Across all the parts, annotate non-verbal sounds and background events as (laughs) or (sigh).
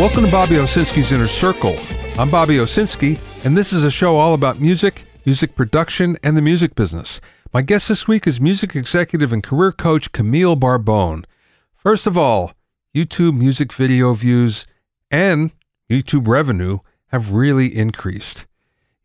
Welcome to Bobby Owsinski's Inner Circle. I'm Bobby Owsinski, and this is a show all about music, music production, and the music business. My guest this week is music executive and career coach Camille Barbone. First of all, YouTube music video views and YouTube revenue have really increased.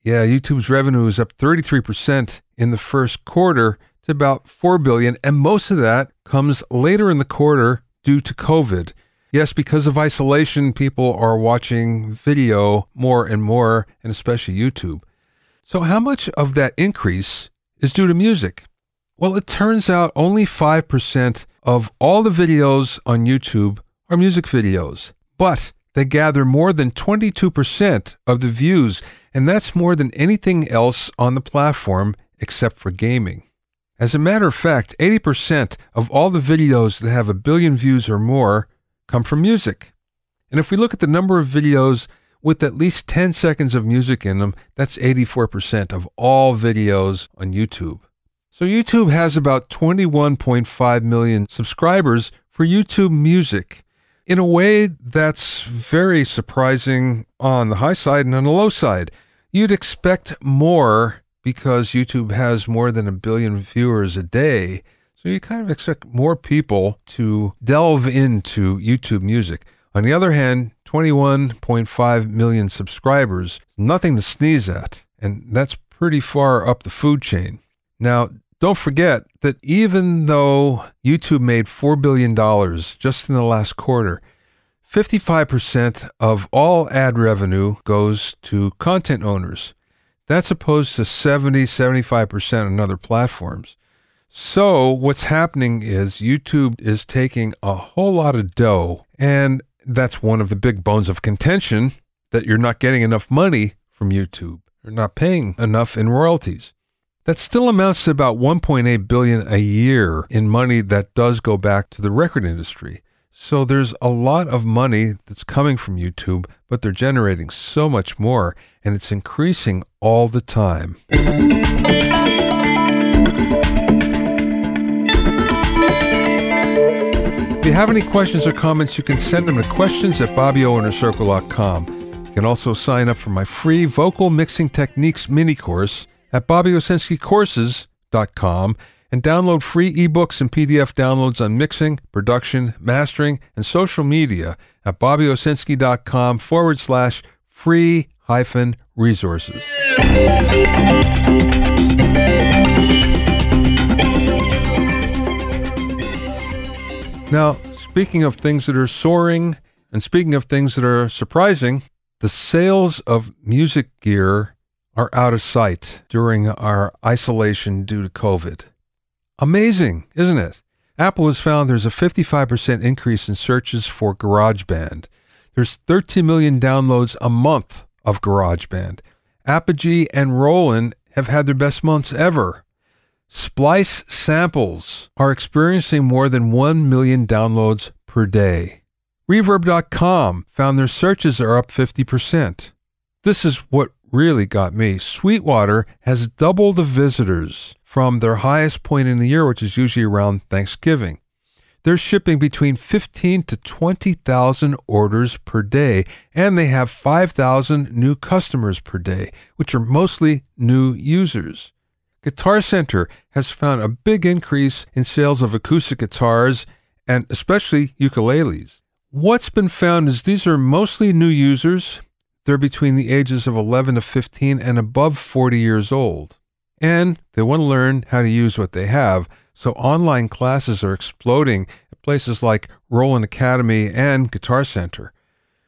Yeah, YouTube's revenue is up 33% in the first quarter to about 4 billion, and most of that comes later in the quarter due to COVID. Yes, because of isolation, people are watching video more and more, and especially YouTube. So, how much of that increase is due to music? Well, it turns out only 5% of all the videos on YouTube are music videos, but they gather more than 22% of the views, and that's more than anything else on the platform except for gaming. As a matter of fact, 80% of all the videos that have a billion views or more come from music. And if we look at the number of videos with at least 10 seconds of music in them, that's 84% of all videos on YouTube. So YouTube has about 21.5 million subscribers for YouTube Music. In a way that's very surprising on the high side and on the low side. You'd expect more because YouTube has more than a billion viewers a day. So you kind of expect more people to delve into YouTube music. On the other hand, 21.5 million subscribers, nothing to sneeze at, and that's pretty far up the food chain. Now, don't forget that even though YouTube made $4 billion just in the last quarter, 55% of all ad revenue goes to content owners. That's opposed to 70, 75% on other platforms. So, what's happening is YouTube is taking a whole lot of dough, and that's one of the big bones of contention that you're not getting enough money from YouTube. You're not paying enough in royalties. That still amounts to about 1.8 billion a year in money that does go back to the record industry. So there's a lot of money that's coming from YouTube, but they're generating so much more and it's increasing all the time. If you have any questions or comments, you can send them to questions at BobbyOInnerCircle.com. You can also sign up for my free vocal mixing techniques mini course at BobbyOwsinskiCourses.com and download free ebooks and PDF downloads on mixing, production, mastering, and social media at BobbyOwsinski.com forward slash free hyphen resources. Now, speaking of things that are soaring and speaking of things that are surprising, the sales of music gear are out of sight during our isolation due to COVID. Amazing, isn't it? Apple has found there's a 55% increase in searches for GarageBand. There's 13 million downloads a month of GarageBand. Apogee and Roland have had their best months ever. Splice samples are experiencing more than 1 million downloads per day. Reverb.com found their searches are up 50%. This is what really got me. Sweetwater has doubled the visitors from their highest point in the year, which is usually around Thanksgiving. They're shipping between 15 to 20,000 orders per day, and they have 5,000 new customers per day, which are mostly new users. Guitar Center has found a big increase in sales of acoustic guitars and especially ukuleles. What's been found is these are mostly new users. They're between the ages of 11 to 15 and above 40 years old. And they want to learn how to use what they have. So online classes are exploding at places like Roland Academy and Guitar Center.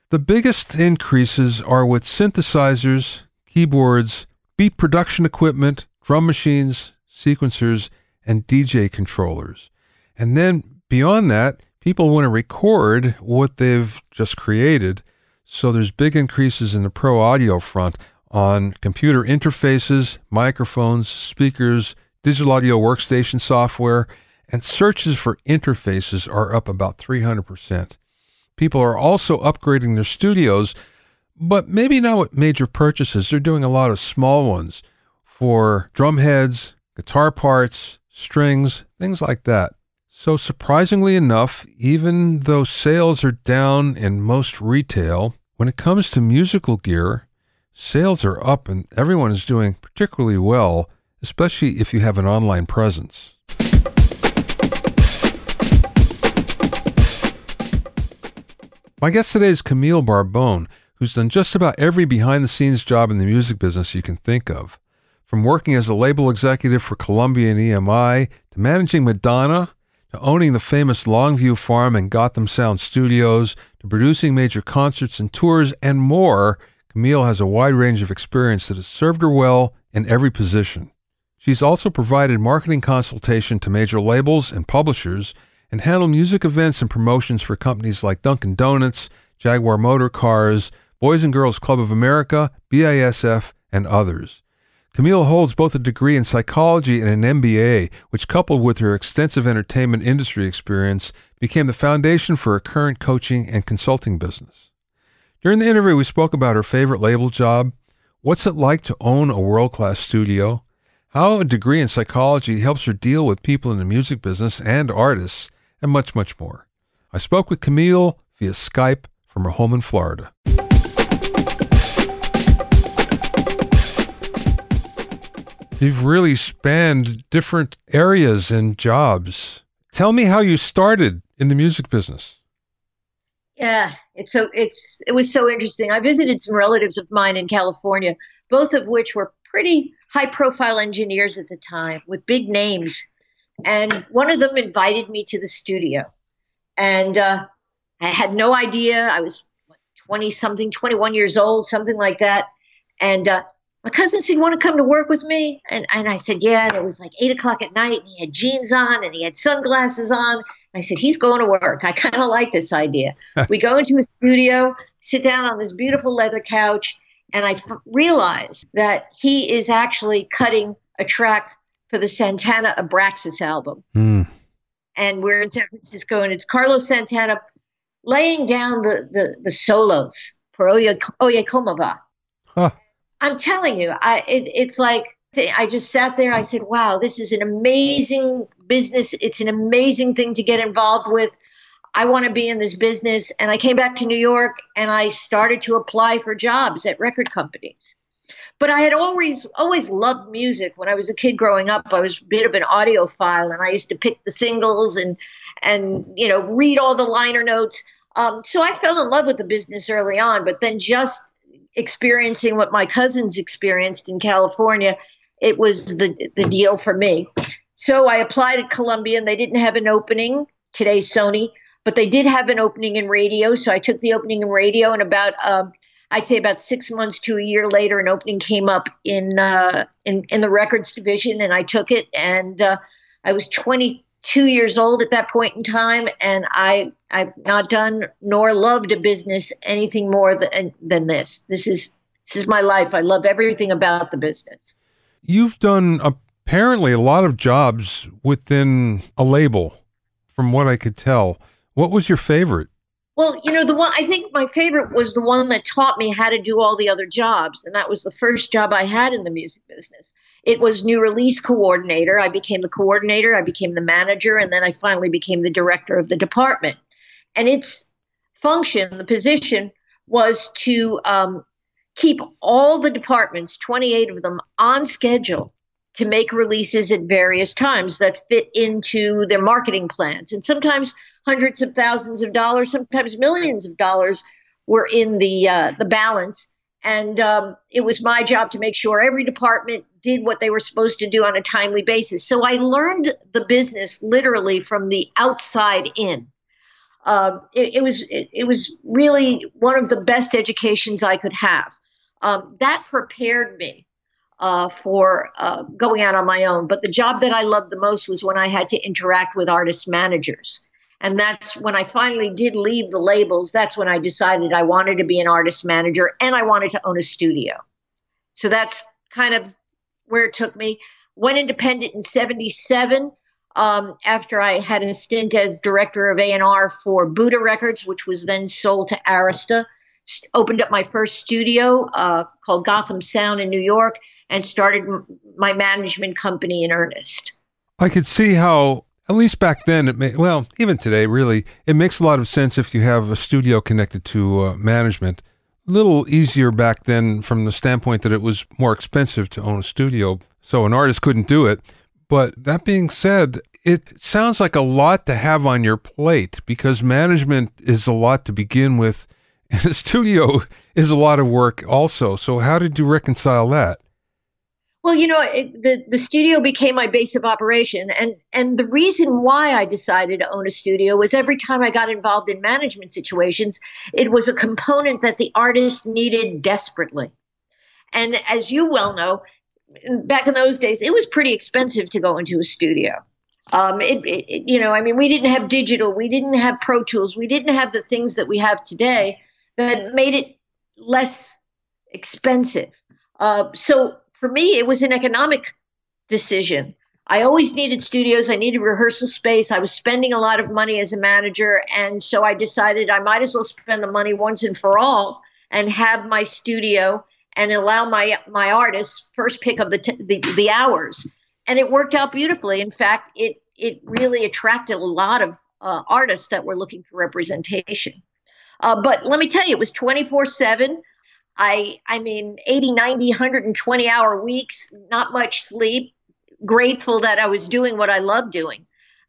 The biggest increases are with synthesizers, keyboards, beat production equipment, drum machines, sequencers, and DJ controllers. And then beyond that, people want to record what they've just created. So there's big increases in the pro audio front on computer interfaces, microphones, speakers, digital audio workstation software, and searches for interfaces are up about 300%. People are also upgrading their studios, but maybe not with major purchases. They're doing a lot of small ones for drum heads, guitar parts, strings, things like that. So, surprisingly enough, even though sales are down in most retail, when it comes to musical gear, sales are up and everyone is doing particularly well, especially if you have an online presence. My guest today is Camille Barbone, who's done just about every behind the scenes job in the music business you can think of. From working as a label executive for Columbia and EMI, to managing Madonna, to owning the famous Longview Farm and Gotham Sound Studios, to producing major concerts and tours, and more, Camille has a wide range of experience that has served her well in every position. She's also provided marketing consultation to major labels and publishers and handled music events and promotions for companies like Dunkin' Donuts, Jaguar Motor Cars, Boys and Girls Club of America, BASF, and others. Camille holds both a degree in psychology and an MBA, which, coupled with her extensive entertainment industry experience, became the foundation for her current coaching and consulting business. During the interview, we spoke about her favorite label job, what's it like to own a world class studio, how a degree in psychology helps her deal with people in the music business and artists, and much, much more. I spoke with Camille via Skype from her home in Florida. You've really spanned different areas and jobs. Tell me how you started in the music business. Yeah, it's so it's it was so interesting. I visited some relatives of mine in California, both of which were pretty high profile engineers at the time with big names. And one of them invited me to the studio. And uh, I had no idea. I was 20 something, 21 years old, something like that. And uh, my cousin said, You want to come to work with me? And, and I said, Yeah. And it was like eight o'clock at night, and he had jeans on and he had sunglasses on. I said, He's going to work. I (laughs) kind of like this idea. (laughs) we go into a studio, sit down on this beautiful leather couch, and I f- realized that he is actually cutting a track for the Santana Abraxas album. Mm. And we're in San Francisco, and it's Carlos Santana laying down the, the, the solos for Oye, Oye Como Va. Huh. I'm telling you, I it, it's like I just sat there. I said, "Wow, this is an amazing business. It's an amazing thing to get involved with. I want to be in this business." And I came back to New York and I started to apply for jobs at record companies. But I had always always loved music. When I was a kid growing up, I was a bit of an audiophile, and I used to pick the singles and and you know read all the liner notes. Um, so I fell in love with the business early on, but then just experiencing what my cousins experienced in California, it was the the deal for me. So I applied at Columbia, and they didn't have an opening. Today, Sony, but they did have an opening in radio. So I took the opening in radio, and about um, I'd say about six months to a year later, an opening came up in uh, in in the records division, and I took it. And uh, I was 22 years old at that point in time, and I I've not done nor loved a business anything more than than this. This is this is my life. I love everything about the business. You've done apparently a lot of jobs within a label, from what I could tell. What was your favorite? Well, you know, the one I think my favorite was the one that taught me how to do all the other jobs, and that was the first job I had in the music business. It was new release coordinator. I became the coordinator, I became the manager, and then I finally became the director of the department and its function, the position, was to um, keep all the departments, 28 of them, on schedule to make releases at various times that fit into their marketing plans. And sometimes hundreds of thousands of dollars, sometimes millions of dollars were in the uh, the balance. And um, it was my job to make sure every department did what they were supposed to do on a timely basis. So I learned the business literally from the outside in um, it, it, was it, it, was really one of the best educations I could have. Um, that prepared me uh, for uh, going out on my own. But the job that I loved the most was when I had to interact with artist managers. And that's when I finally did leave the labels. That's when I decided I wanted to be an artist manager and I wanted to own a studio. So that's kind of where it took me. Went independent in 77 um, after I had a stint as director of A&R for Buddah Records, which was then sold to Arista. Opened up my first studio uh, called Gotham Sound in New York and started m- my management company in earnest. I could see how at least back then, it may, well, even today, really, it makes a lot of sense if you have a studio connected to uh, management. A little easier back then from the standpoint that it was more expensive to own a studio, so an artist couldn't do it. But that being said, it sounds like a lot to have on your plate because management is a lot to begin with, (laughs) and a studio is a lot of work also. So, how did you reconcile that? Well, you know, it, the the studio became my base of operation, and and the reason why I decided to own a studio was every time I got involved in management situations, it was a component that the artist needed desperately. And as you well know, back in those days, it was pretty expensive to go into a studio. Um, it, it, you know, I mean, we didn't have digital, we didn't have Pro Tools, we didn't have the things that we have today that made it less expensive. Uh, so for me, it was an economic decision. I always needed studios. I needed rehearsal space. I was spending a lot of money as a manager. And so I decided I might as well spend the money once and for all and have my studio and allow my my artists first pick of the, t- the, the hours. And it worked out beautifully. In fact, it it really attracted a lot of uh, artists that were looking for representation. Uh, but let me tell you, it was 24 7. I I mean 80, 90, 120 hour weeks, not much sleep. Grateful that I was doing what I love doing.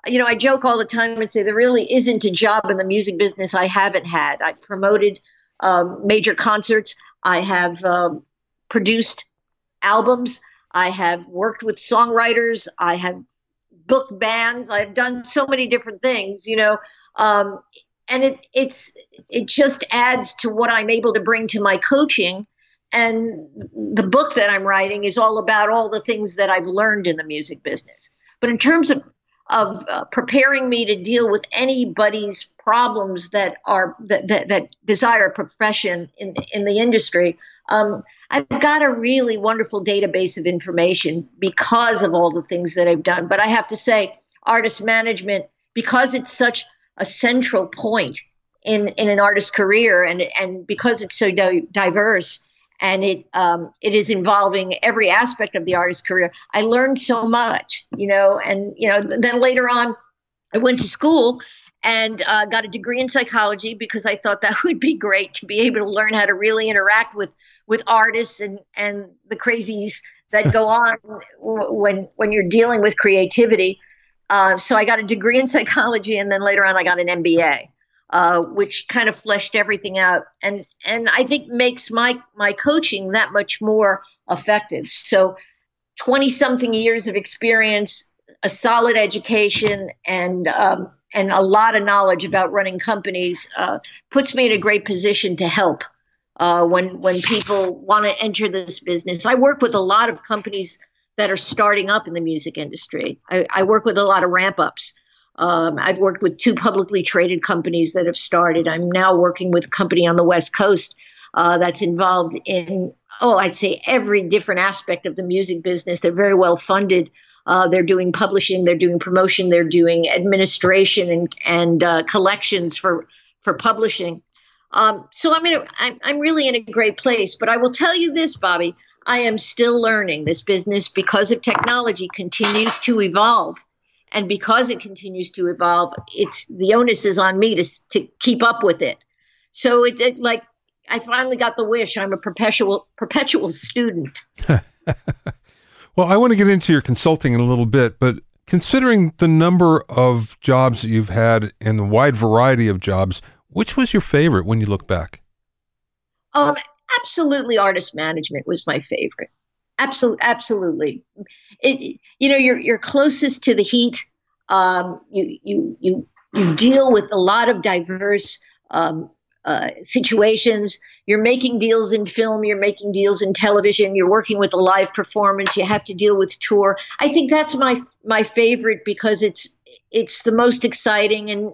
You know, I joke all the time and say there really isn't a job in the music business I haven't had. I've promoted um, major concerts. I have um, produced albums. I have worked with songwriters. I have booked bands. I've done so many different things. You know, um, and it it's it just adds to what I'm able to bring to my coaching. And the book that I'm writing is all about all the things that I've learned in the music business. But in terms of of uh, preparing me to deal with anybody's problems that are that, that, that desire a profession in in the industry, um, I've got a really wonderful database of information because of all the things that I've done. But I have to say, artist management, because it's such a central point in in an artist's career, and and because it's so di- diverse and it um, it is involving every aspect of the artist's career. I learned so much, you know, and you know, then later on, I went to school and uh, got a degree in psychology because I thought that (laughs) would be great to be able to learn how to really interact with with artists and and the crazies that go on when when you're dealing with creativity. Uh, so I got a degree in (laughs) psychology, and then later on I got an MBA, uh, which kind of fleshed everything out, and and I think makes my my coaching that much more effective. So, twenty something years of experience, a solid education, and um, and a lot of knowledge about running companies uh, puts me in a great position to help. Uh, when when people want to enter this business, I work with a lot of companies that are starting up in the music industry. I, I work with a lot of ramp ups. Um, I've worked with two publicly traded companies that have started. I'm now working with a company on the West Coast uh, that's involved in, oh, I'd say every different aspect of the music business. They're very well funded. Uh, they're doing publishing, they're doing promotion, they're doing administration and and uh, collections for for publishing. Um, so I'm in a, I'm, I'm really in a great place. But I will tell you this, Bobby. I am still learning. This business, because of technology, continues to evolve. And because it continues to evolve, it's the onus is on me to, to keep up with it. So it, it like I finally got the wish. I'm a perpetual perpetual student. (laughs) well, I want to get into your consulting in a little bit, but considering the number of jobs that you've had and the wide variety of jobs, which was your favorite when you look back? Um, absolutely artist management was my favorite. Absolutely absolutely. It, you know you're you're closest to the heat. Um, you you you you deal with a lot of diverse um, uh, situations. You're making deals in film you're making deals in television you're working with a live performance you have to deal with tour. I think that's my my favorite because it's it's the most exciting and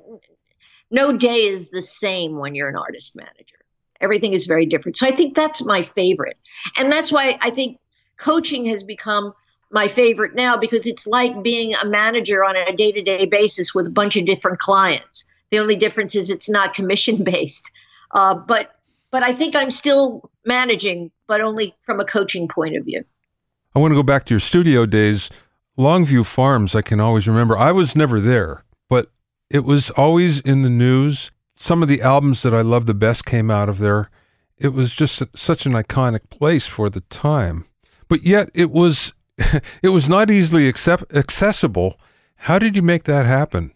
no day is the same when you're an artist manager Everything is very different. So I think that's my favorite. And that's why I think coaching has become my favorite now because it's like being a manager on a day to day basis with a bunch of different clients. The only difference is it's not (laughs) commission based. Uh, but but I think I'm still managing, but only from a coaching point of view. I want to go back to your studio days. Longview Farms, I can always remember. I was never there, it was always in the news. Some of the albums that I love the best came out of there. It was just such an iconic place for the time. But yet it was (laughs) it was not easily accept- accessible. How did you make that happen?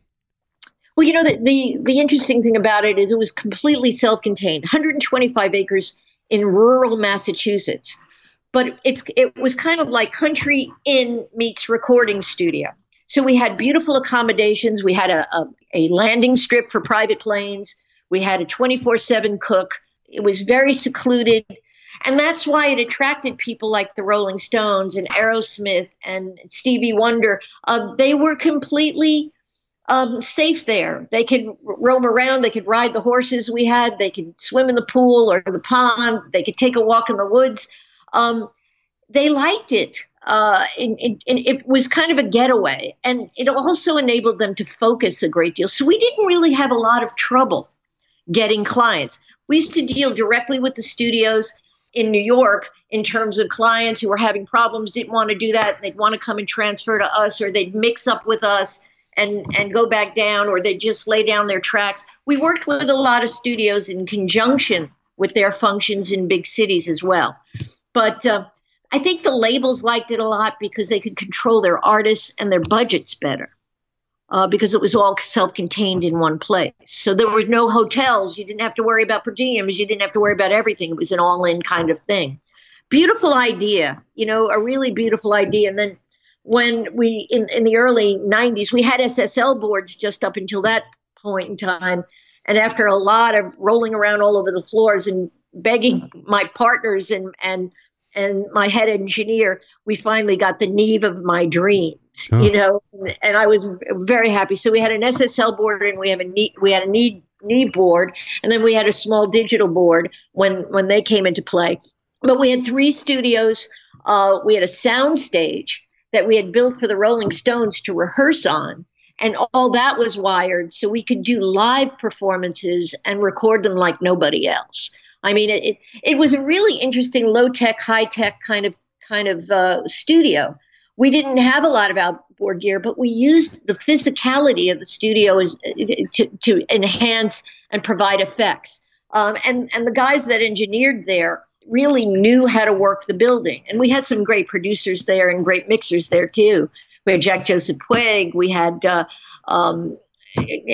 Well, you know, the, the, the interesting thing about it is it was completely self contained, 125 acres in rural Massachusetts. But it's it was kind of like country inn meets recording studio. So we had beautiful accommodations. We had a, a, a landing strip for private planes. We had a 24 7 cook. It was very secluded. And that's why it attracted people like the Rolling Stones and Aerosmith and Stevie Wonder. Uh, they were completely um, safe there. They could roam around, they could ride the horses we had, they could swim in the pool or the pond, they could take a walk in the woods. Um, they liked it. Uh, and, and it was kind of a getaway, and it also enabled them to focus a great deal. So we didn't really have a lot of trouble getting clients. We used to deal directly with the studios in New York in terms of clients who were having problems, didn't want to do that. They'd want to come and transfer to us, or they'd mix up with us and and go back down or they just lay down their tracks. We worked with a lot of studios in conjunction with their functions in big cities as well. But uh, I think the labels liked it a lot because they could control their artists and their budgets better. Uh, because it was all self-contained in one place. So there were no hotels. You didn't have to worry about per diems. You didn't have to worry about everything. It was an all-in kind of thing. Beautiful idea, you know, a really beautiful idea. And then when we in, in the early 90s we had ssl boards just up until that point in time and after a lot of rolling around all over the floors and begging (laughs) my partners and and and my head engineer we finally got the neve of my dreams oh. you know and i was very happy so we had an ssl board and we have a neat we had a neve, neve board and then we had a small digital board when when they came into play but we had three studios uh, we had a sound stage that we had built for the Rolling Stones to rehearse on. And all that was wired so we could do live performances and record them like nobody else. I mean, it, it, it was a really interesting low tech, high tech kind of kind of uh, studio. We didn't have a lot of outboard gear, but we used the physicality of the studio as, to, to enhance and provide effects. Um, and and the guys that engineered there really knew how to work the building. And we had some great producers there and great mixers there too. We had Jack Joseph Puig, we had uh, um,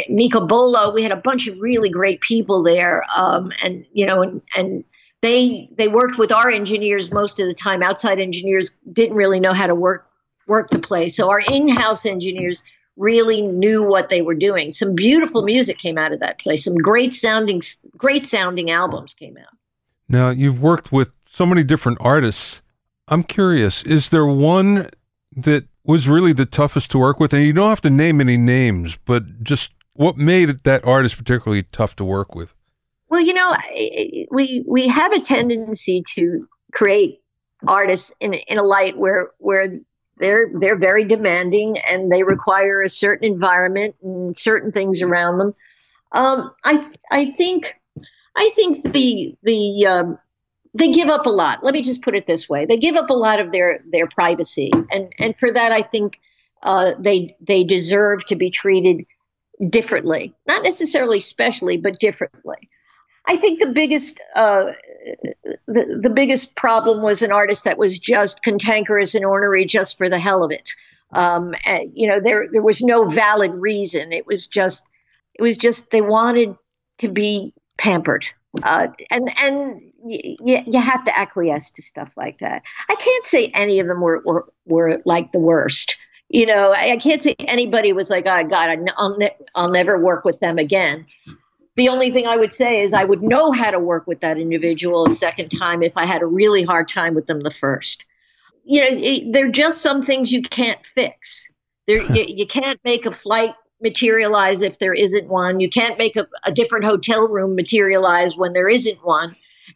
Nico Bolas, we had a bunch of really great people there. Um, and, you know, and, and they, they worked with our engineers most of the time. Outside engineers didn't really know how to work, work the place. So our in-house engineers really knew what they were doing. Some beautiful music came out of that place. Some great sounding, great sounding albums came out. Now, you've worked with so many different artists. I'm curious, is there one that was really the toughest to work with? And you don't have to name any names, but just what made that artist particularly tough to work with? Well, you know, we we have a tendency to create artists in in a light where where they're they're very demanding and they require a certain environment and certain things around them. Um, I I think I think the the um, they give up a lot. Let me just put it this way: they give up a lot of their their privacy, and and for that, I think uh, they they deserve to be treated differently, not necessarily specially, but differently. I think the biggest uh, the, the biggest problem was an artist that was just cantankerous and ornery just for the hell of it. Um, and, you know, there there was no valid reason. It was just it was just they wanted to be pampered. Uh, and and y- y- you have to acquiesce to stuff like that. I can't say any of them were were, were like the worst. You know, I, I can't say anybody was like, "Oh God, I'll, ne- I'll never work with them again." The only thing I would say is I would know how to work with that individual a second time if I had a really hard time with them the first. You know, it, there are just some things you can't fix. There, (laughs) you, you can't make a flight materialize if there isn't one. You can't make a, a different hotel room materialize when there isn't one.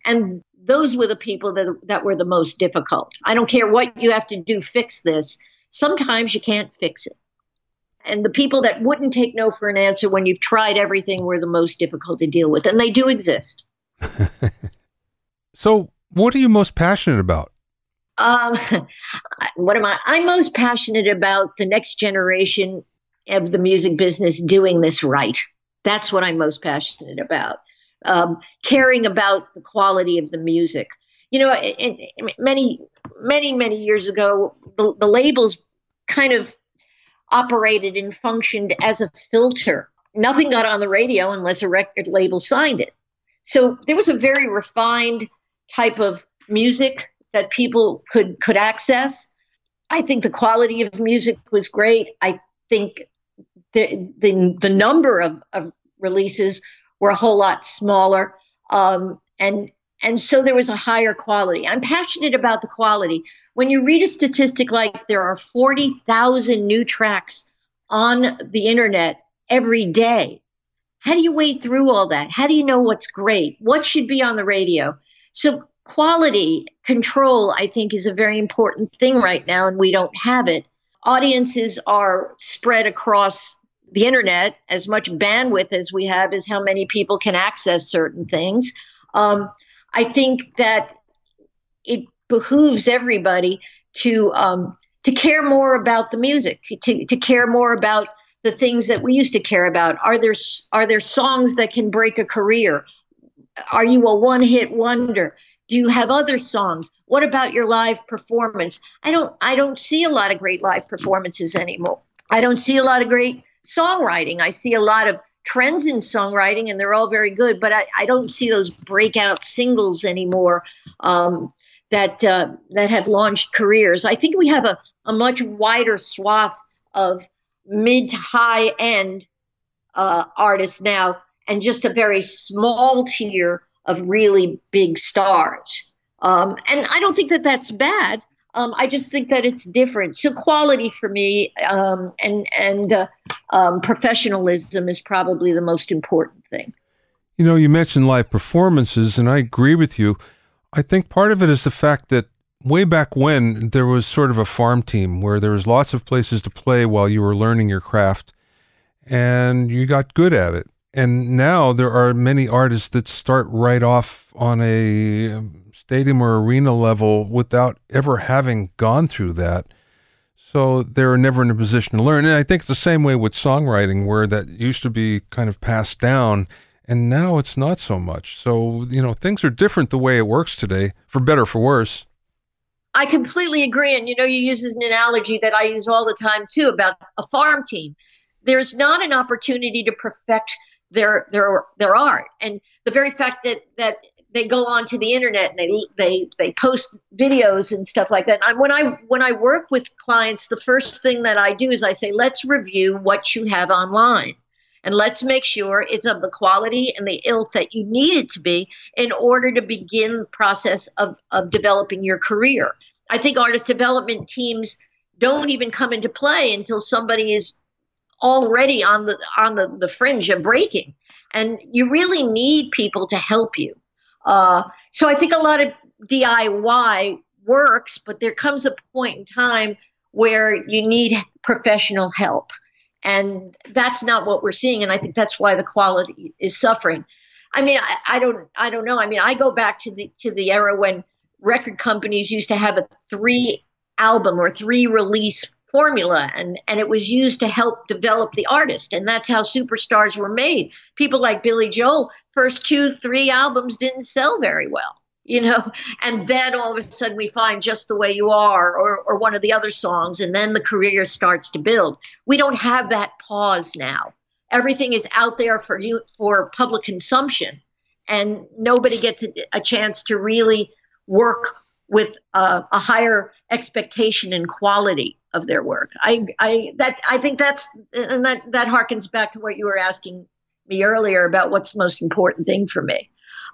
And those were the people that, that were the most difficult. I don't care what you have to do, fix this. Sometimes you can't fix it. And the people that wouldn't take no for an answer when you've tried everything were the most difficult to deal with. And they do exist. (laughs) so, what are you most passionate about? Um, (laughs) what am I? I'm most passionate about the next generation of the music business doing this right. That's what I'm most passionate about. Um, caring about the quality of the music. You know, many, many, many years ago, the, the labels kind of operated and functioned as a filter. Nothing got on the radio unless a record label signed it. So there was a very refined type of music that people could could access. I think the quality of music was great. I think the the, the number of, of releases were a whole lot smaller, um, and and so there was a higher quality. I'm passionate about the quality. When you read a statistic like there are 40,000 new tracks on the internet every day, how do you wade through all that? How do you know what's great? What should be on the radio? So quality control, I think, is a very important thing right now, and we don't have it. Audiences are spread across the internet. As much bandwidth as we have is how many people can access certain things. Um, I think that it behooves everybody to um, to care more about the music, to, to care more about the things that we used to care about. Are there are there songs that can break a career? Are you a one hit wonder? do you have other songs what about your live performance i don't i don't see a lot of great live performances anymore i don't see a lot of great songwriting i see a lot of trends in songwriting and they're all very good but i, I don't see those breakout singles anymore um, that uh, that have launched careers i think we have a, a much wider swath of mid to high end uh, artists now and just a very small tier of really big stars. Um, and I don't think that that's bad. Um, I just think that it's different. So quality for me um, and and uh, um, professionalism is probably the most important thing. You know, you mentioned live performances, and I agree with you. I think part of it is the fact that way back when there was sort of a farm team where there was lots of places to play while you were learning your craft, and you got good at it and now there are many artists that start right off on a um, stadium or arena level without ever having gone through that. So they're never in a position to learn. And I think it's the same way with songwriting, where that used to be kind of passed down, and now it's not so much. So, you know, things are different the way it works today, for better, for worse. I completely agree. And, you know, you use an analogy that I use all the time, too, about a farm team. There's not an opportunity to perfect their their their art and the very fact that that they go onto the internet and they they they post videos and stuff like that. When I when I work with clients, the first thing that I do is I say, let's review what you have online, and let's make sure it's of the quality and the ilk that you need it to be in order to begin the process of of developing your career. I think artist development teams don't even come into play until somebody is already on the on the, the fringe of breaking and you really need people to help you uh, so i think a lot of diy works but there comes a point in time where you need professional help. And that's not what we're seeing and i think that's why the quality is suffering. I mean I, I don't i don't know. I mean i go back to the to the era when record companies used to have a three album or three release formula and and it was used to help develop the artist and that's how superstars were made. People like billy joel first two three albums didn't sell very well you know (laughs) and then all of a sudden we find just the way you are or, or one of the other songs and then the career starts to build. We don't have that pause now. Everything is out there for you for public consumption and nobody gets a, a chance to really work with a, a higher expectation and quality of their work. I, I that I think that's and that that harkens back to what you were asking me earlier about what's the most important thing for me.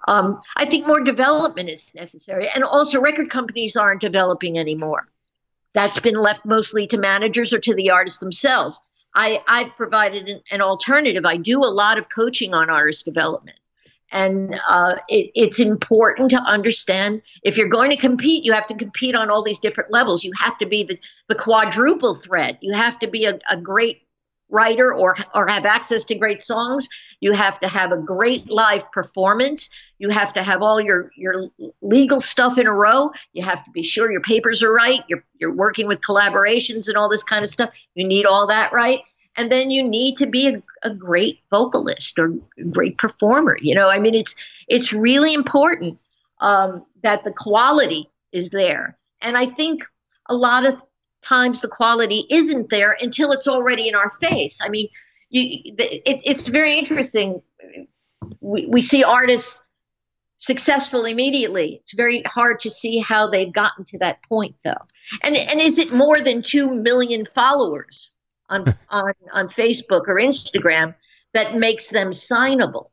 Um, I think more development is necessary, and also record companies aren't developing anymore. That's been left mostly to managers or to the artists themselves. I, I've provided an, an alternative. I do a lot of coaching on artist development. And uh, it, it's important to understand if you're going to compete, you have to compete on all these different levels. You have to be the, the quadruple threat. You have to be a, a great writer or or have access to great songs. You have to have a great live performance. You have to have all your your legal stuff in a row. You have to be sure your papers are right. You're you're working with collaborations and all this kind of stuff. You need all that right and then you need to be a, a great vocalist or great performer you know i mean it's it's really important um, that the quality is there and i think a lot of times the quality isn't there until it's already in our face. I mean, you, it, it's very interesting. We, we see artists successful immediately. It's very hard to see how they've gotten to that point, though. And and is it more than two million followers on on on Facebook or Instagram that makes them signable?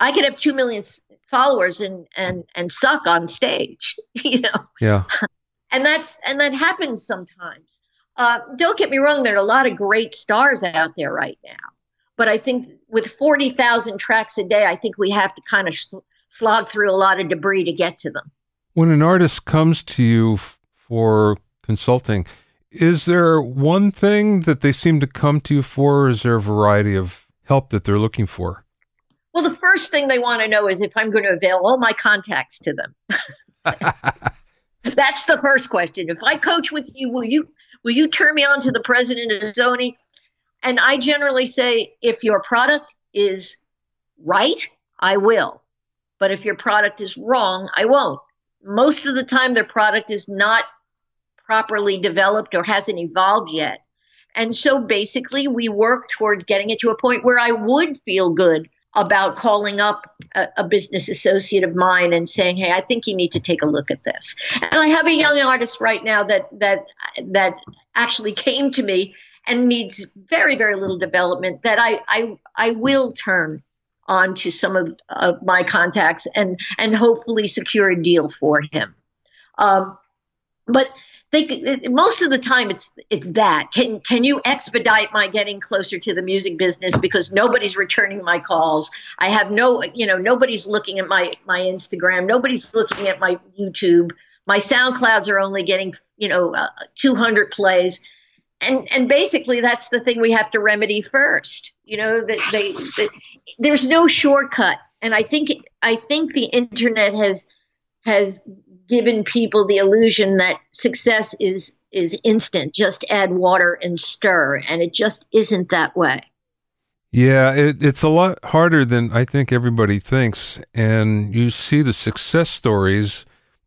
I could have two million followers and and and suck on stage, (laughs) you know. Yeah (laughs) and that's and that happens sometimes. Uh, don't get me wrong; there are a lot of great stars out there right now, but I think with forty thousand tracks a day, I think we have to kind of slog through a lot of debris to get to them. When an artist comes to you f- for consulting, is there one thing that they seem to come to you for, or is there a variety of help that they're looking for? Well, the first thing they want to know is if I'm going to avail all my contacts to them. (laughs) That's the first question. If I coach with you, will you will you turn me on to the president of Sony? And I generally say, if your product is right, I will. But if your product is wrong, I won't. Most of the time, their product is not properly developed or hasn't evolved yet. And so basically, we work towards getting it to a point where I would feel good about calling up a, a, business associate of mine and saying, "Hey, I think you need to take a look at this." And I have a young artist right now that that that actually came to me and needs very very little development that I I I will turn on to some of, of my contacts and and hopefully secure a deal for him. Um, but they most of the time it's it's that. Can can you expedite my getting closer to the music business? Because nobody's returning my calls. I have no you know nobody's looking at my my instagram. Nobody's looking at my youtube. My soundclouds are only getting you know uh, 200 plays. And and basically that's the thing we have to remedy first. You know that they, they there's no shortcut. And i think i think the internet has has given people the illusion that success is is instant just add water and stir and it just isn't that way. Yeah it, it's a lot harder than i think everybody thinks and you see the success stories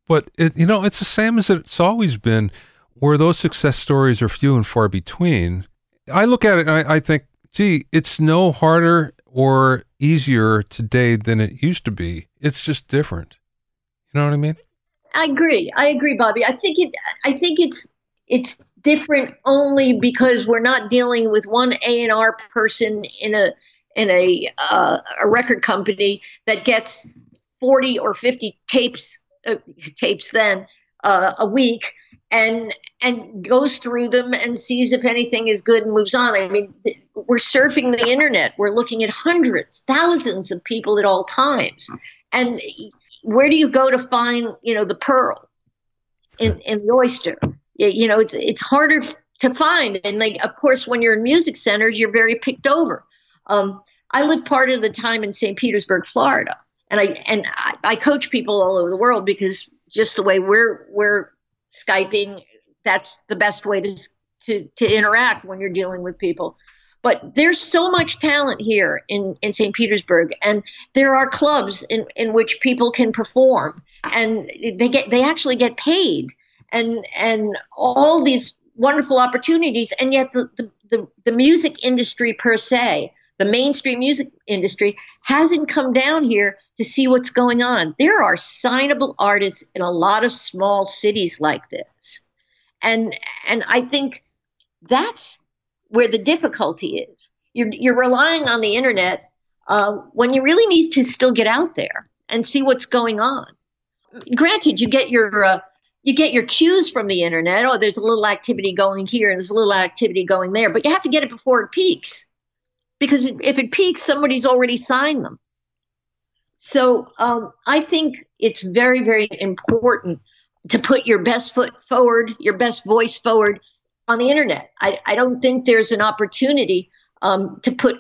but it, you know it's the same as it's always been where those success stories are few and far between. I look at it and I, I think gee it's no harder or easier today than it used to be. It's just different. You know what i mean I agree. I agree, Bobby. I think it. I think it's it's different only because we're not dealing with one A and R person in a in a uh, a record company that gets forty or fifty tapes uh, tapes then uh, a week and and goes through them and sees if anything is good and moves on. I mean, we're surfing the internet. We're looking at hundreds, thousands of people at all times, and where do you go to find you know the pearl in, in the oyster? You know it's, it's harder to find. And like of course when you're in music centers you're very picked over. Um, i lived part of the time in st petersburg florida. And i and I, I coach people all over the world because just the way we're we're skyping that's the best way to to, to interact when you're dealing with people but there's so much talent here in, in St. Petersburg, and there are clubs in, in which people can perform, and they get they actually get paid, and and all these wonderful opportunities, and yet the, the, the, the music industry per se, the mainstream music industry, hasn't come down here to see what's going on. There are signable artists in a lot of small cities like this, and and I think that's where the difficulty is. You're, you're relying on the internet uh, when you really need to still get out there and see what's going on. Granted, you get your uh, you get your cues from the internet. Oh, there's a little activity going here and there's a little activity going there, but you have to get it before it peaks because if it peaks, somebody's already signed them. So um, I think it's very, very important to put your best foot forward, your best voice forward, on the internet. I, I don't think there's an opportunity um, to put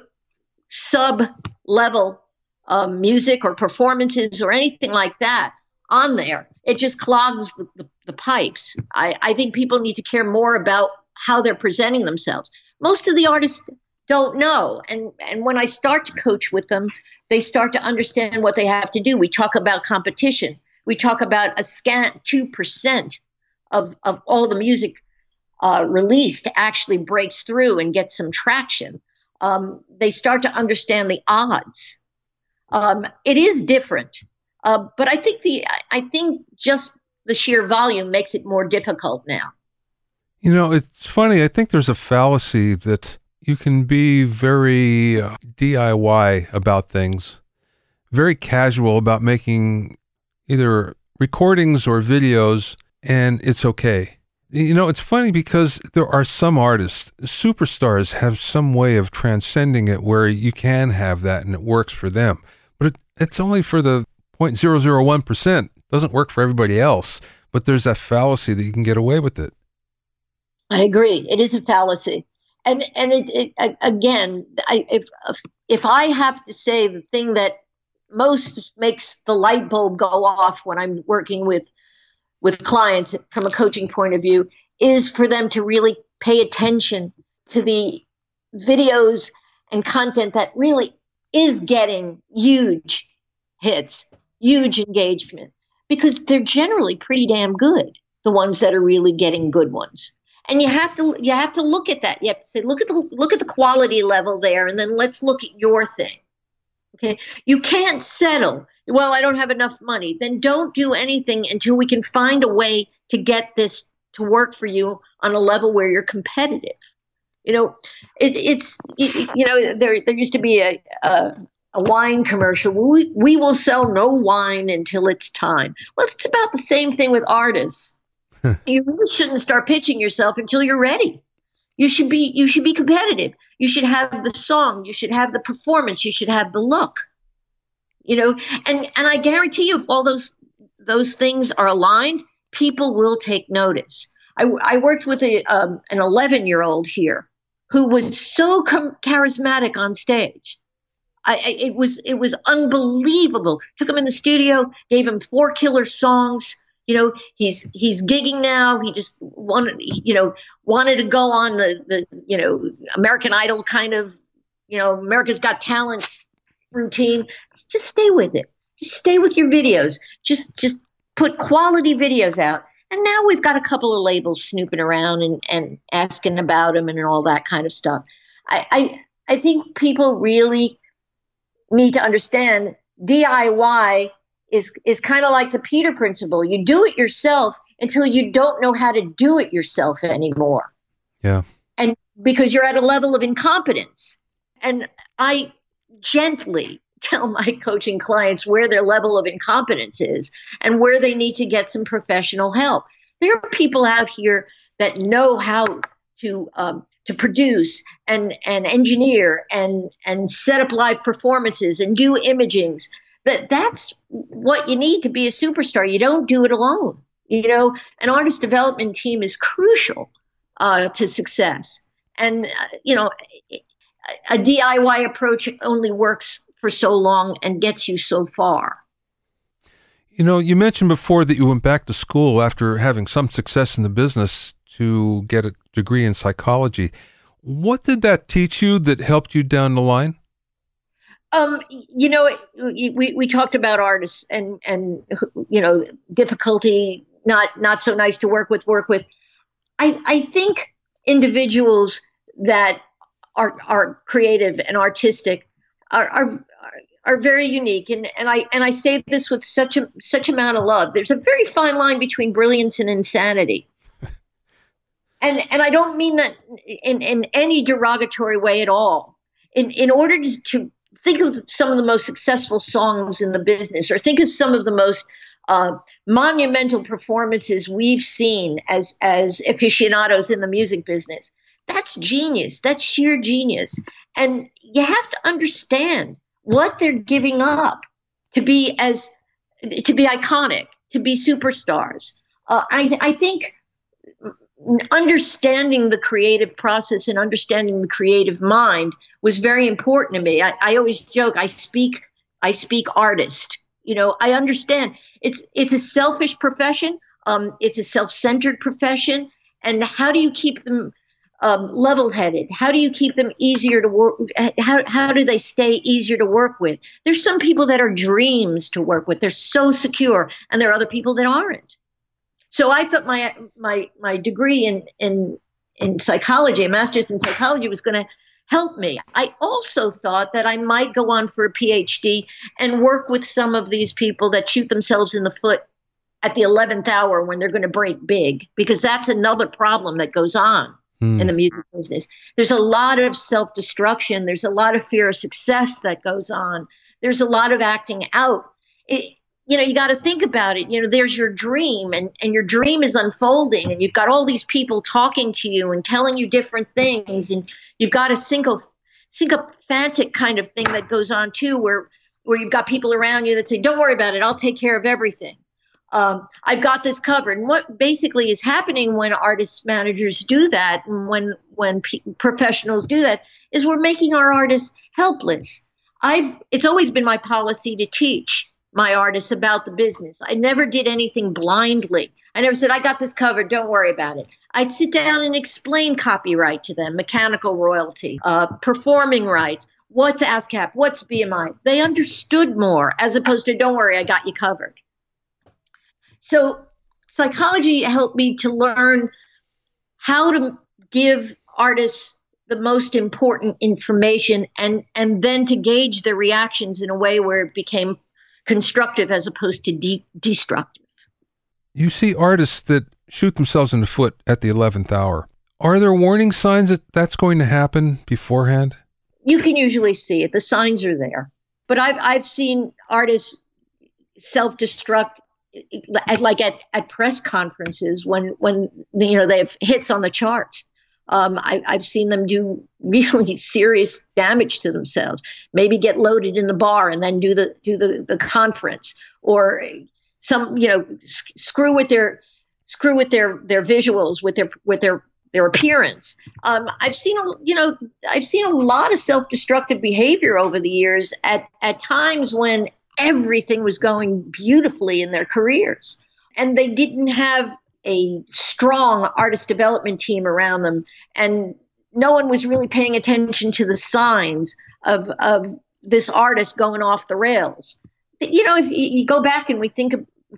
sub level um, music or performances or anything like that on there. It just clogs the, the, the pipes. I, I think people need to care more about how they're presenting themselves. Most of the artists don't know. And, and when I start to coach with them, they start to understand what they have to do. We talk about competition. We talk about a scant 2% of, of all the music uh, released actually breaks through and gets some traction. Um, they start to understand the odds. Um, it is different, uh, but I think the I think just the sheer volume makes it more difficult now. You know, it's funny. I think there's a fallacy that you can be very uh, DIY about things, very casual about making either recordings or videos, and it's okay. You know, it's funny because there are some artists, superstars have some way of transcending it where you can have that and it works for them. But it, it's only for the 0.001%. It doesn't work for everybody else. But there's that fallacy that you can get away with it. I agree. It is a fallacy and and it, it again, I, if if I have to say the thing that most makes the light bulb go off when I'm working with with clients from a coaching point of view is for them to really pay attention to the videos and content that really is getting huge hits, huge engagement, because they're generally pretty damn good, the ones that are really getting good ones. And you have to you have to look at that. You have to say look at the look at the quality level there and then let's look at your thing okay you can't settle well i don't have enough money then don't do anything until we can find a way to get this to work for you on a level where you're competitive you know it, it's you know there there used to be a, a a wine commercial. We, we will sell no wine until it's time. Well, it's about the same thing with artists (laughs) you really shouldn't start pitching yourself until you're ready. You should be you should be competitive. You should have the song, you should have the performance, you should have the look. You know, and and I guarantee you if all those those things are aligned, people will take notice. I, I worked with a um, an 11 year old here who was so com- charismatic on stage. I, I, it was it was unbelievable. Took him in the studio, gave him four killer songs, you know he's he's gigging now. He just wanted you know wanted to go on the the you know american idol kind of you know america's got talent routine. Just stay with it. Just stay with your videos. Just just put quality videos out. And now we've got a couple of labels snooping around and and asking about them and all that kind of stuff. I i, I think people really need to understand diy is is kind of like the Peter principle. You do it yourself until you don't know how to do it yourself anymore. Yeah. And because you're at a level of incompetence. And I gently (laughs) tell my coaching clients where their level of incompetence is and where they need to get some professional help. There are people out here that know how to um, to produce and and engineer and and set up live performances and do imagings that that's what you need to be a superstar. You don't do it alone. You know, an artist development team is crucial uh, to success. And, uh, you know, a DIY approach only works for so long and gets you so far. You know, you mentioned before that you went back to school after having some success in the business to get a degree in psychology. What did that teach you that helped you down the line? Um, you know, we, we talked about artists and and you know difficulty, not not so nice to work with, work with. I I think individuals that are are creative and artistic are are, are very unique, and and I and I say this with such a such amount of love. There's a very fine line between brilliance and insanity. (laughs) and and I don't mean that in, in any derogatory way at all. In in order to, to think of some of the most successful songs in the business, or think of some of the most uh, monumental performances we've seen as as aficionados in the music business. That's genius. That's sheer genius. And you have to understand what they're giving up to be as to be iconic, to be superstars. Uh, I, I think understanding the creative process and understanding the creative mind was very important to me. I, I always joke, I speak, I speak artist. You know, I understand it's it's a selfish profession. Um, it's a self-centered profession, and how do you keep them um, level-headed? How do you keep them easier to work? How how do they stay easier to work with? There's some people that are dreams to work with. They're so secure, and there are other people that aren't. So I thought my my my degree in in in psychology, a master's in psychology, was going to help me. I also thought that I might go on for a PhD and work with some of these people that shoot themselves in the foot at the 11th hour when they're going to break big, because that's another problem that goes on mm. in the music business. There's a lot of self destruction, there's a lot of fear of success that goes on, there's a lot of acting out. It, you know, you got to think about it. You know, there's your dream, and, and your dream is unfolding, and you've got all these people talking to you and telling you different things, and you've got a synco, sycophantic kind of thing that goes on too, where where you've got people around you that say, "Don't worry about it, I'll take care of everything." Um, I've got this covered. And what basically is happening when artists managers do that, and when when professionals do that, is we're making our artists helpless. I've it's always been my policy to teach my artists about the business. I never did anything blindly. I never said, I got this covered, don't worry about it. I'd sit down and explain copyright to them, mechanical royalty, uh, performing rights, what's ASCAP, what's BMI. They understood more as opposed to, don't worry, I got you covered. So psychology helped me to learn how to give artists the most important information and and then to gauge their reactions in a way where it became constructive as opposed to de- destructive. You see artists that shoot themselves in the foot at the 11th hour. Are there warning signs that that's going to happen beforehand? You can usually see it. The signs are there. But I've, I've seen artists self destruct like at, at press conferences when when you know they have hits on the charts um, I, have seen them do (laughs) really serious damage to themselves. Maybe get loaded in the bar and then do the do the, the conference, or some you know sc- screw with their screw with their their visuals, with their with their their appearance. Um, I've seen a you know I've seen a lot of self destructive behavior over the years at at times when everything was going beautifully in their careers, and they didn't have a strong artist development team around them, and no one was really paying attention to the signs of of this artist going off the rails. You know, if you go back and we think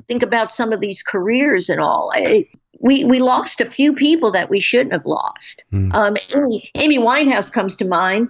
think about some of these careers and all, I, we we lost a few people that we shouldn't have lost. Mm. Um, Amy, Amy Winehouse comes to mind.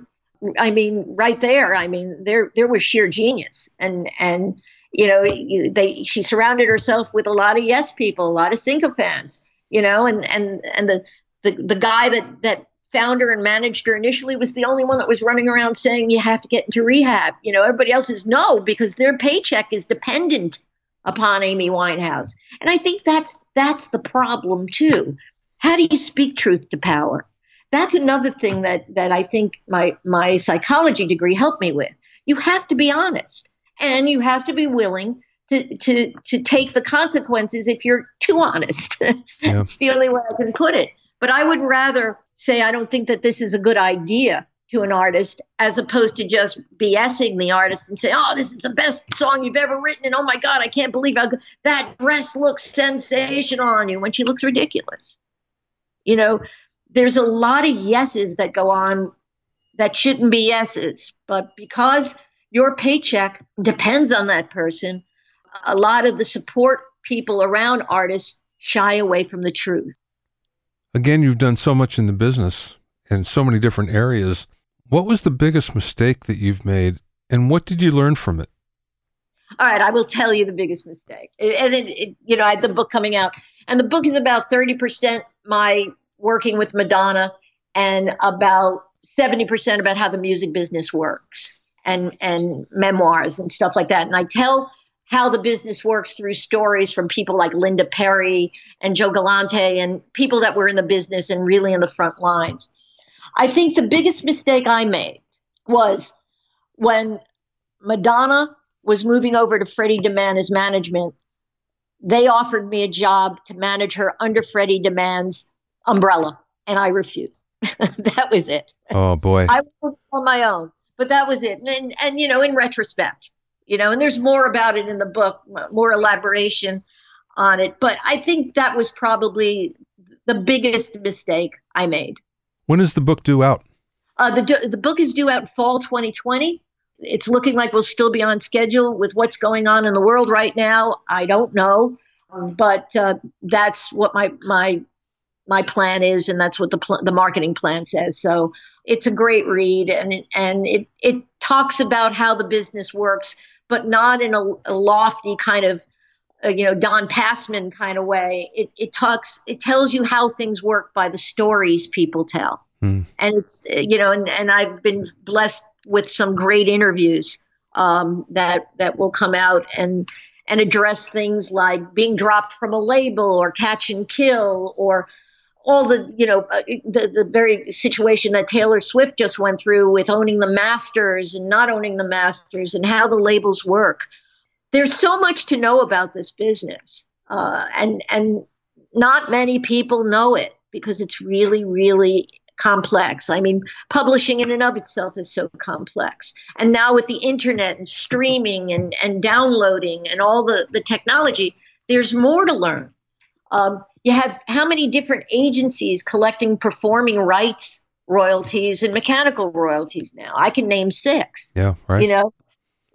I mean, right there. I mean, there there was sheer genius, and and you know, you, they she surrounded herself with a lot of yes people, a lot of sycophants, you know, and and and the the, the guy that that found her and managed her initially was the only one that was running around saying you have to get into rehab. You know, everybody else is no because their paycheck is dependent upon Amy Winehouse. And I think that's that's the problem too. How do you speak truth to power? That's another thing that that I think my my psychology degree helped me with. You have to be honest and you have to be willing to to to take the consequences if you're too honest. (laughs) Yeah. it's the only way I can put it. But I would rather say I don't think that this is a good idea to an artist as opposed to just BSing the artist and say, "Oh, this is the best song you've ever written," and "Oh my God, I can't believe how good, that dress looks sensational on you," when she looks ridiculous. You know, there's a lot of yeses that go on that shouldn't be yeses, but because your paycheck depends on that person. A lot of the support people around artists shy away from the truth. Again, you've done so much in the business in so many different areas. What was the biggest mistake that you've made, and what did you learn from it? All right, I will tell you the biggest mistake. And it, it, you know, I had the book coming out, and the book is about thirty percent my working with Madonna, and about seventy percent about how the music business works and and memoirs and stuff like that. And I tell how the business works through stories from people like Linda Perry and Joe Galante and people that were in the business and really in the front lines. I think the biggest mistake I made was when Madonna was moving over to Freddie DeMann as management. They offered me a job to manage her under Freddie DeMann's umbrella, and I refused. (laughs) that was it. Oh boy, I was on my own, but that was it. And and you know, in retrospect, you know, and there's more about it in the book, more elaboration on it. But I think that was probably the biggest mistake I made. When is the book due out? Uh, the the book is due out fall 2020. It's looking like we'll still be on schedule with what's going on in the world right now. I don't know, but uh, that's what my my my plan is, and that's what the pl- the marketing plan says. So it's a great read, and it, and it it talks about how the business works, but not in a, a lofty kind of uh, you know Don Passman kind of way. It it talks it tells you how things work by the stories people tell. Mm. And it's you know, and, and I've been blessed with some great interviews um, that that will come out and and address things like being dropped from a label or catch and kill or all the you know uh, the the very situation that Taylor Swift just went through with owning the masters and not owning the masters and how the labels work. There's so much to know about this business, uh, and and not many people know it because it's really really complex. I mean, publishing in and of itself is so complex. And now with the internet and streaming and, and downloading and all the, the technology, there's more to learn. Um, you have how many different agencies collecting performing rights royalties and mechanical royalties now? I can name six. Yeah, right. You know,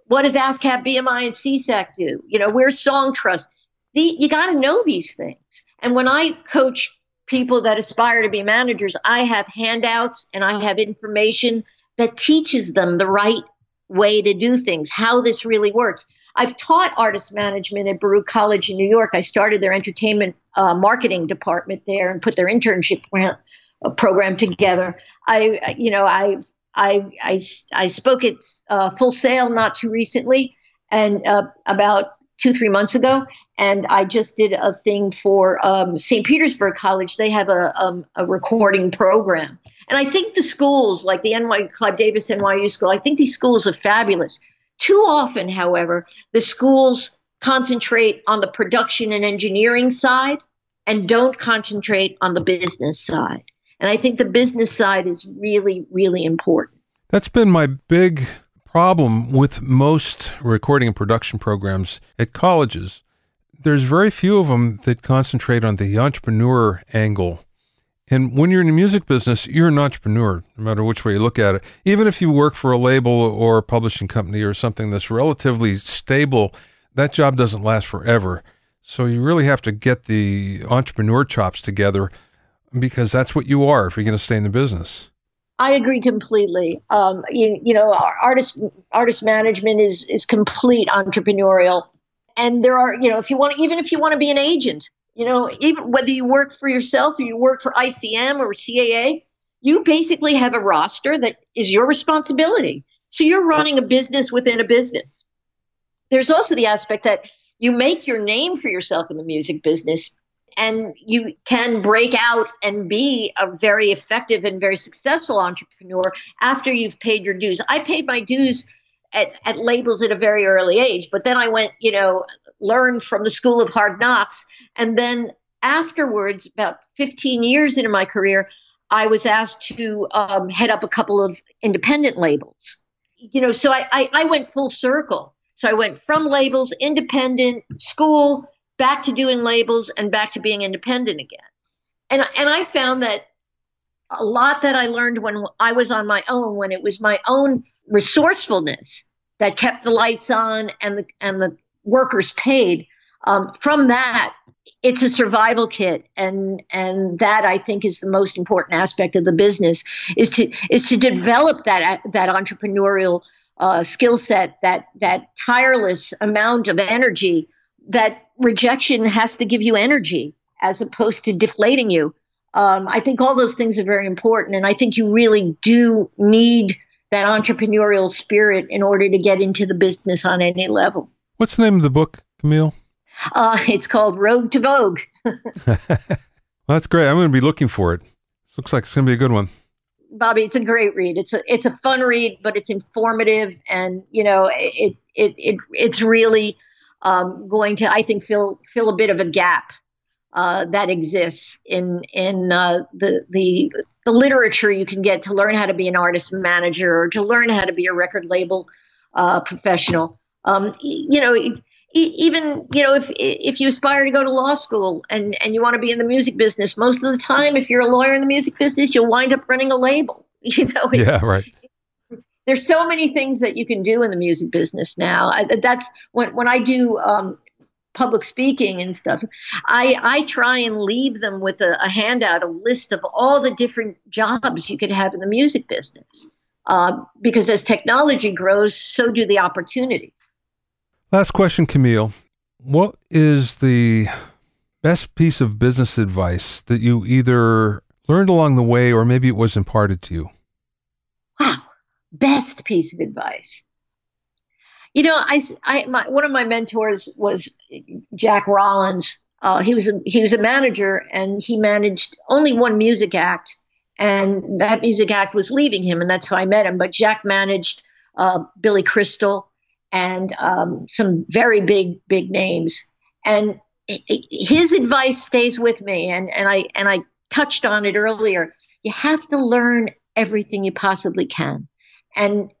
what does ASCAP, BMI, and SESAC do? You know, where's Songtrust? The, you got to know these things. And when I coach people that aspire to be managers, I have handouts and I have information that teaches them the right way to do things, how this really works. I've taught artist management at Baruch College in New York. I started their entertainment uh, marketing department there and put their internship uh, program together. I, you know, I, I, I, I spoke at uh, Full Sail not too recently, and uh, about two three months ago, and I just did a thing for um, St. Petersburg College. They have a, um, a recording program. And I think the schools, like the NY Clive Davis NYU school, I think these schools are fabulous. Too often, however, the schools concentrate on the production and engineering side and don't concentrate on the business side. And I think the business side is really, really important. That's been my big problem with most recording and production programs at colleges there's very few of them that concentrate on the entrepreneur angle. And when you're in the music business, you're an entrepreneur, no matter which way you look at it. Even if you work for a label or a publishing company or something that's relatively stable, that job doesn't last forever. So you really have to get the entrepreneur chops together because that's what you are if you're going to stay in the business. I agree completely. Um, you, you know, artist artist management is is complete entrepreneurial and there are you know if you want even if you want to be an agent you know even whether you work for yourself or you work for icm or caa you basically have a roster that is your responsibility so you're running a business within a business there's also the aspect that you make your name for yourself in the music business and you can break out and be a very effective and very successful entrepreneur after you've paid your dues i paid my dues at, at labels at a very early age. But then I went, you know, learned from the school of hard knocks. And then afterwards, about 15 years into my career, I was asked to um, head up a couple of independent labels. You know, so I, I, I went full circle. So I went from labels, independent, school, back to doing labels, and back to being independent again. And, and I found that a lot that I learned when I was on my own, when it was my own resourcefulness that kept the lights on and the and the workers paid. Um, from that, it's a survival kit, and and that I think is the most important aspect of the business is to is to develop that that entrepreneurial uh, skill set, that that tireless amount of energy. That rejection has to give you energy as opposed to deflating you. Um, I think all those things are very important, and I think you really do need that entrepreneurial spirit in order to get into the business on any level. What's the name of the book, Camille? Uh, it's called Rogue to Vogue. (laughs) well, that's great. I'm going to be looking for it. Looks like it's going to be a good one. Bobby, it's a great read. It's a it's a fun read, but it's informative, and you know it it, it it's really um, going to I think fill fill a bit of a gap uh, that exists in in uh, the the the literature you can get to learn how to be an artist manager or to learn how to be a record label uh, professional. Um, you know, even you know if if you aspire to go to law school and and you want to be in the music business, most of the time, if you're a lawyer in the music business, you'll wind up running a label. (laughs) You know, yeah, right. There's so many things that you can do in the music business now. I, that's when when I do um, public speaking and stuff, I, I try and leave them with a, a, handout, a list of all the different jobs you could have in the music business. Uh, because as technology grows, so do the opportunities. Last question, Camille. What is the best piece of business advice that you either learned along the way or maybe it was imparted to you? Wow, best piece of advice. You know, I, I my, one of my mentors was Jack Rollins. Uh, he was a, he was a manager, and he managed only one music act, and that music act was leaving him, and that's how I met him. But Jack managed uh, Billy Crystal and um, some very big big names, and his advice stays with me, and and I and I touched on it earlier. You have to learn everything you possibly can, and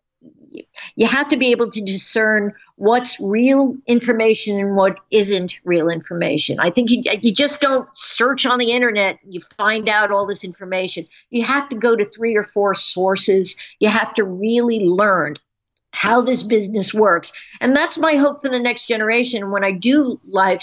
you have to be able to discern what's real information and what isn't real information. I think you, you just don't search on the internet you find out all this information. You have to go to three or four sources. You have to really learn how this business works. And that's my hope for the next generation. When I do live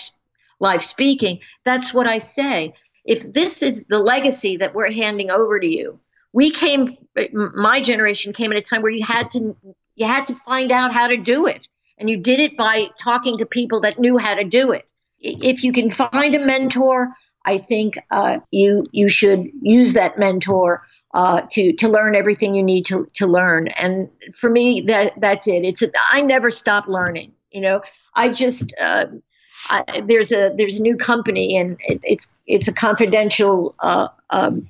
live speaking, that's what I say. If this is the legacy that we're handing over to you, we came my generation came at a time where you had to you had to find out how to do it. And you did it by talking to people that knew how to do it. If you can find a mentor, I think uh, you you should use that mentor uh, to to learn everything you need to to learn. And for me, that that's it. It's a, I never stop learning. You know, I just uh, I, there's a there's a new company and it, it's it's a confidential uh, um,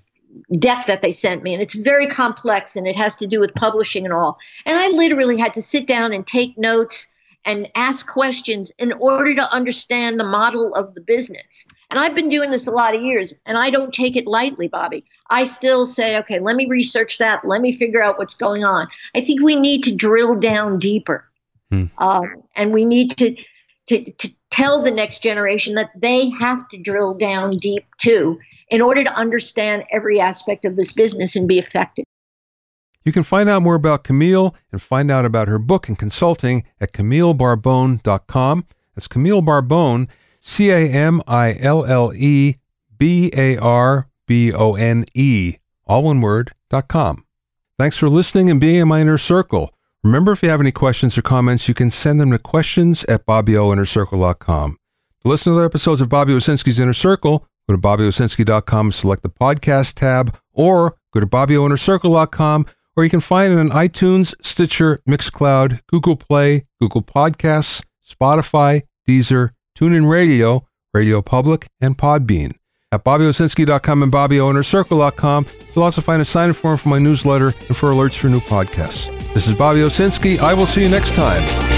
deck that they sent me and it's very complex and it has to do with publishing and all and i literally had to sit down and take notes and ask questions in order to understand the model of the business and i've been doing this a lot of years and i don't take it lightly bobby i still say okay let me research that let me figure out what's going on i think we need to drill down deeper hmm. um, and we need to, to to tell the next generation that they have to drill down deep too in order to understand every aspect of this business and be effective. You can find out more about Camille and find out about her book and consulting at CamilleBarbone.com. That's Camille Barbone, C A M I L L E B A R B O N E, all one word, dot com. Thanks for listening and being in my inner circle. Remember, if you have any questions or comments, you can send them to questions at BobbyOInnerCircle.com. To listen to other episodes of Bobby Owsinski's Inner Circle, Go to BobbyOwsinski.com, select the podcast tab, or go to BobbyOInnerCircle.com, or you can find it on iTunes, Stitcher, Mixcloud, Google Play, Google Podcasts, Spotify, Deezer, TuneIn Radio, Radio Public, and Podbean. At BobbyOwsinski.com and BobbyOInnerCircle.com, you'll also find a sign-in form for my newsletter and for alerts for new podcasts. This is Bobby Owsinski. I will see you next time.